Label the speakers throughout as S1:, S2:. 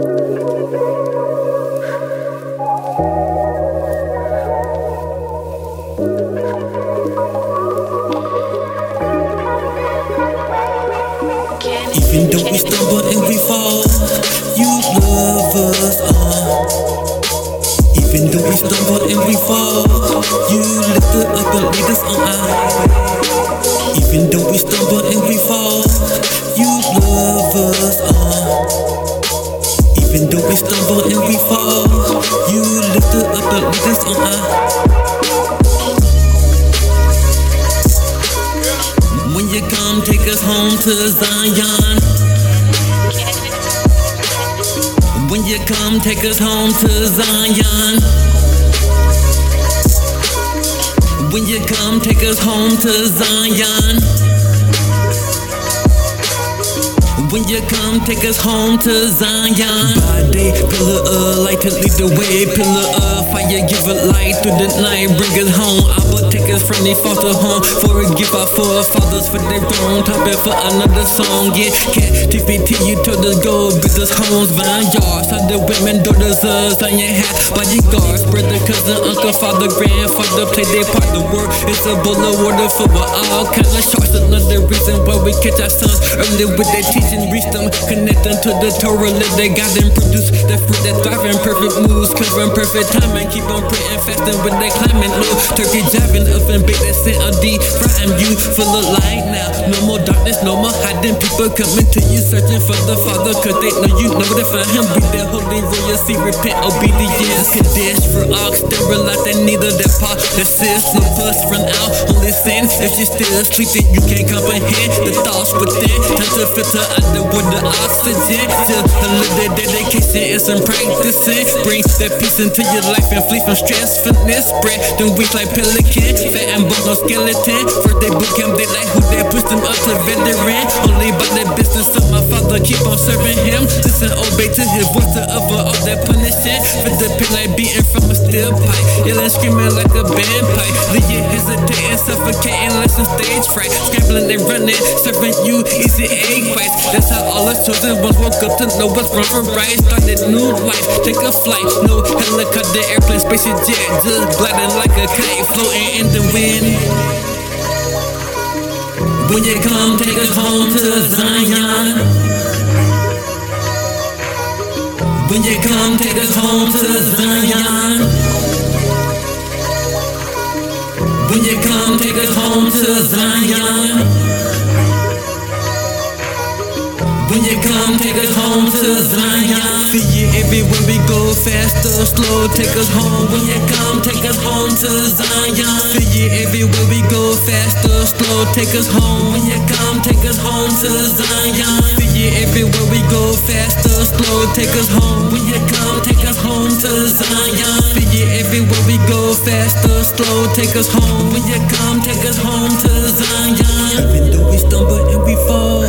S1: Even though we stumble and we fall, you love us all. Even though we stumble and we fall, you lift us up and lead us on Even though we stumble and we fall, you lift us up lead us on high. When you come, take us home to Zion. When you come, take us home to Zion. When you come, take us home to Zion. When you come, take us home to Zion. By day, pillar of light to lead the way. Pillar of fire, give a light through the night. Bring us home. I will take us from the foster home. For a gift our forefathers for their wrong. Topic for another song. Yeah, captivity, you told us go. Business homes, vineyards. Other women, daughters of Zion hat. Bodyguards, brother, cousin, uncle, father, grandfather. Play their part. The word is a bowl of water for all kinds of sharks. Another reason why we catch our sons early with their teaching reach them, connect them to the Torah, let they God them produce the fruit that thrive in perfect moves, covering perfect timing, keep on praying, fasting when they climbing low. Turkey jabbing up and bait that scent of deep, frying you full of light now. No more darkness, no more hiding. People coming to you searching for the Father, cause they know you know to find Him. Be the holy royalty, repent, obedience. Kadesh for ox, sterilize they neither that part, the sis, no puss run out, If you still asleep, then you can't comprehend the thoughts within. Time to filter out the with the oxygen to a little dedication and some practicing. Bring that peace into your life and flee from stressfulness. Spread them wings like pelican, fat and bones no skeleton. First they boot camp, they like who they push them up to veteran. Keep on serving him. Listen, obey to his voice to over all that punishment. For the pain like beating from a steel pipe, yelling, screaming like a bandpipe. Leave you hesitating, suffocating like some stage fright. Scrambling and running, serving you easy egg bites. That's how all us children once woke up to know what's wrong right. Started new life, take a flight. No helicopter, airplane, spaceship jet, just gliding like a kite, floating in the wind. When you come, take us home to Zion. When you come, take us home to Zion. When you come, take us home to Zion. When you come, take us home to Zion. For you everywhere we go, fast or slow, take us home. When you come, take us home to Zion. For you everywhere we go, fast or slow, take us home. When you come, take us home to Zion. You everywhere we go, faster, slow, take us home. When you come, take us home to Zion. You everywhere we go, fast or slow, take us home. When you come, take us home to Zion. Even though we stumble and we fall,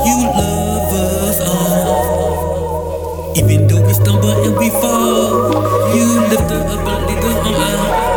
S1: you love us all. Even though we stumble and we fall, you lift us up and lead us on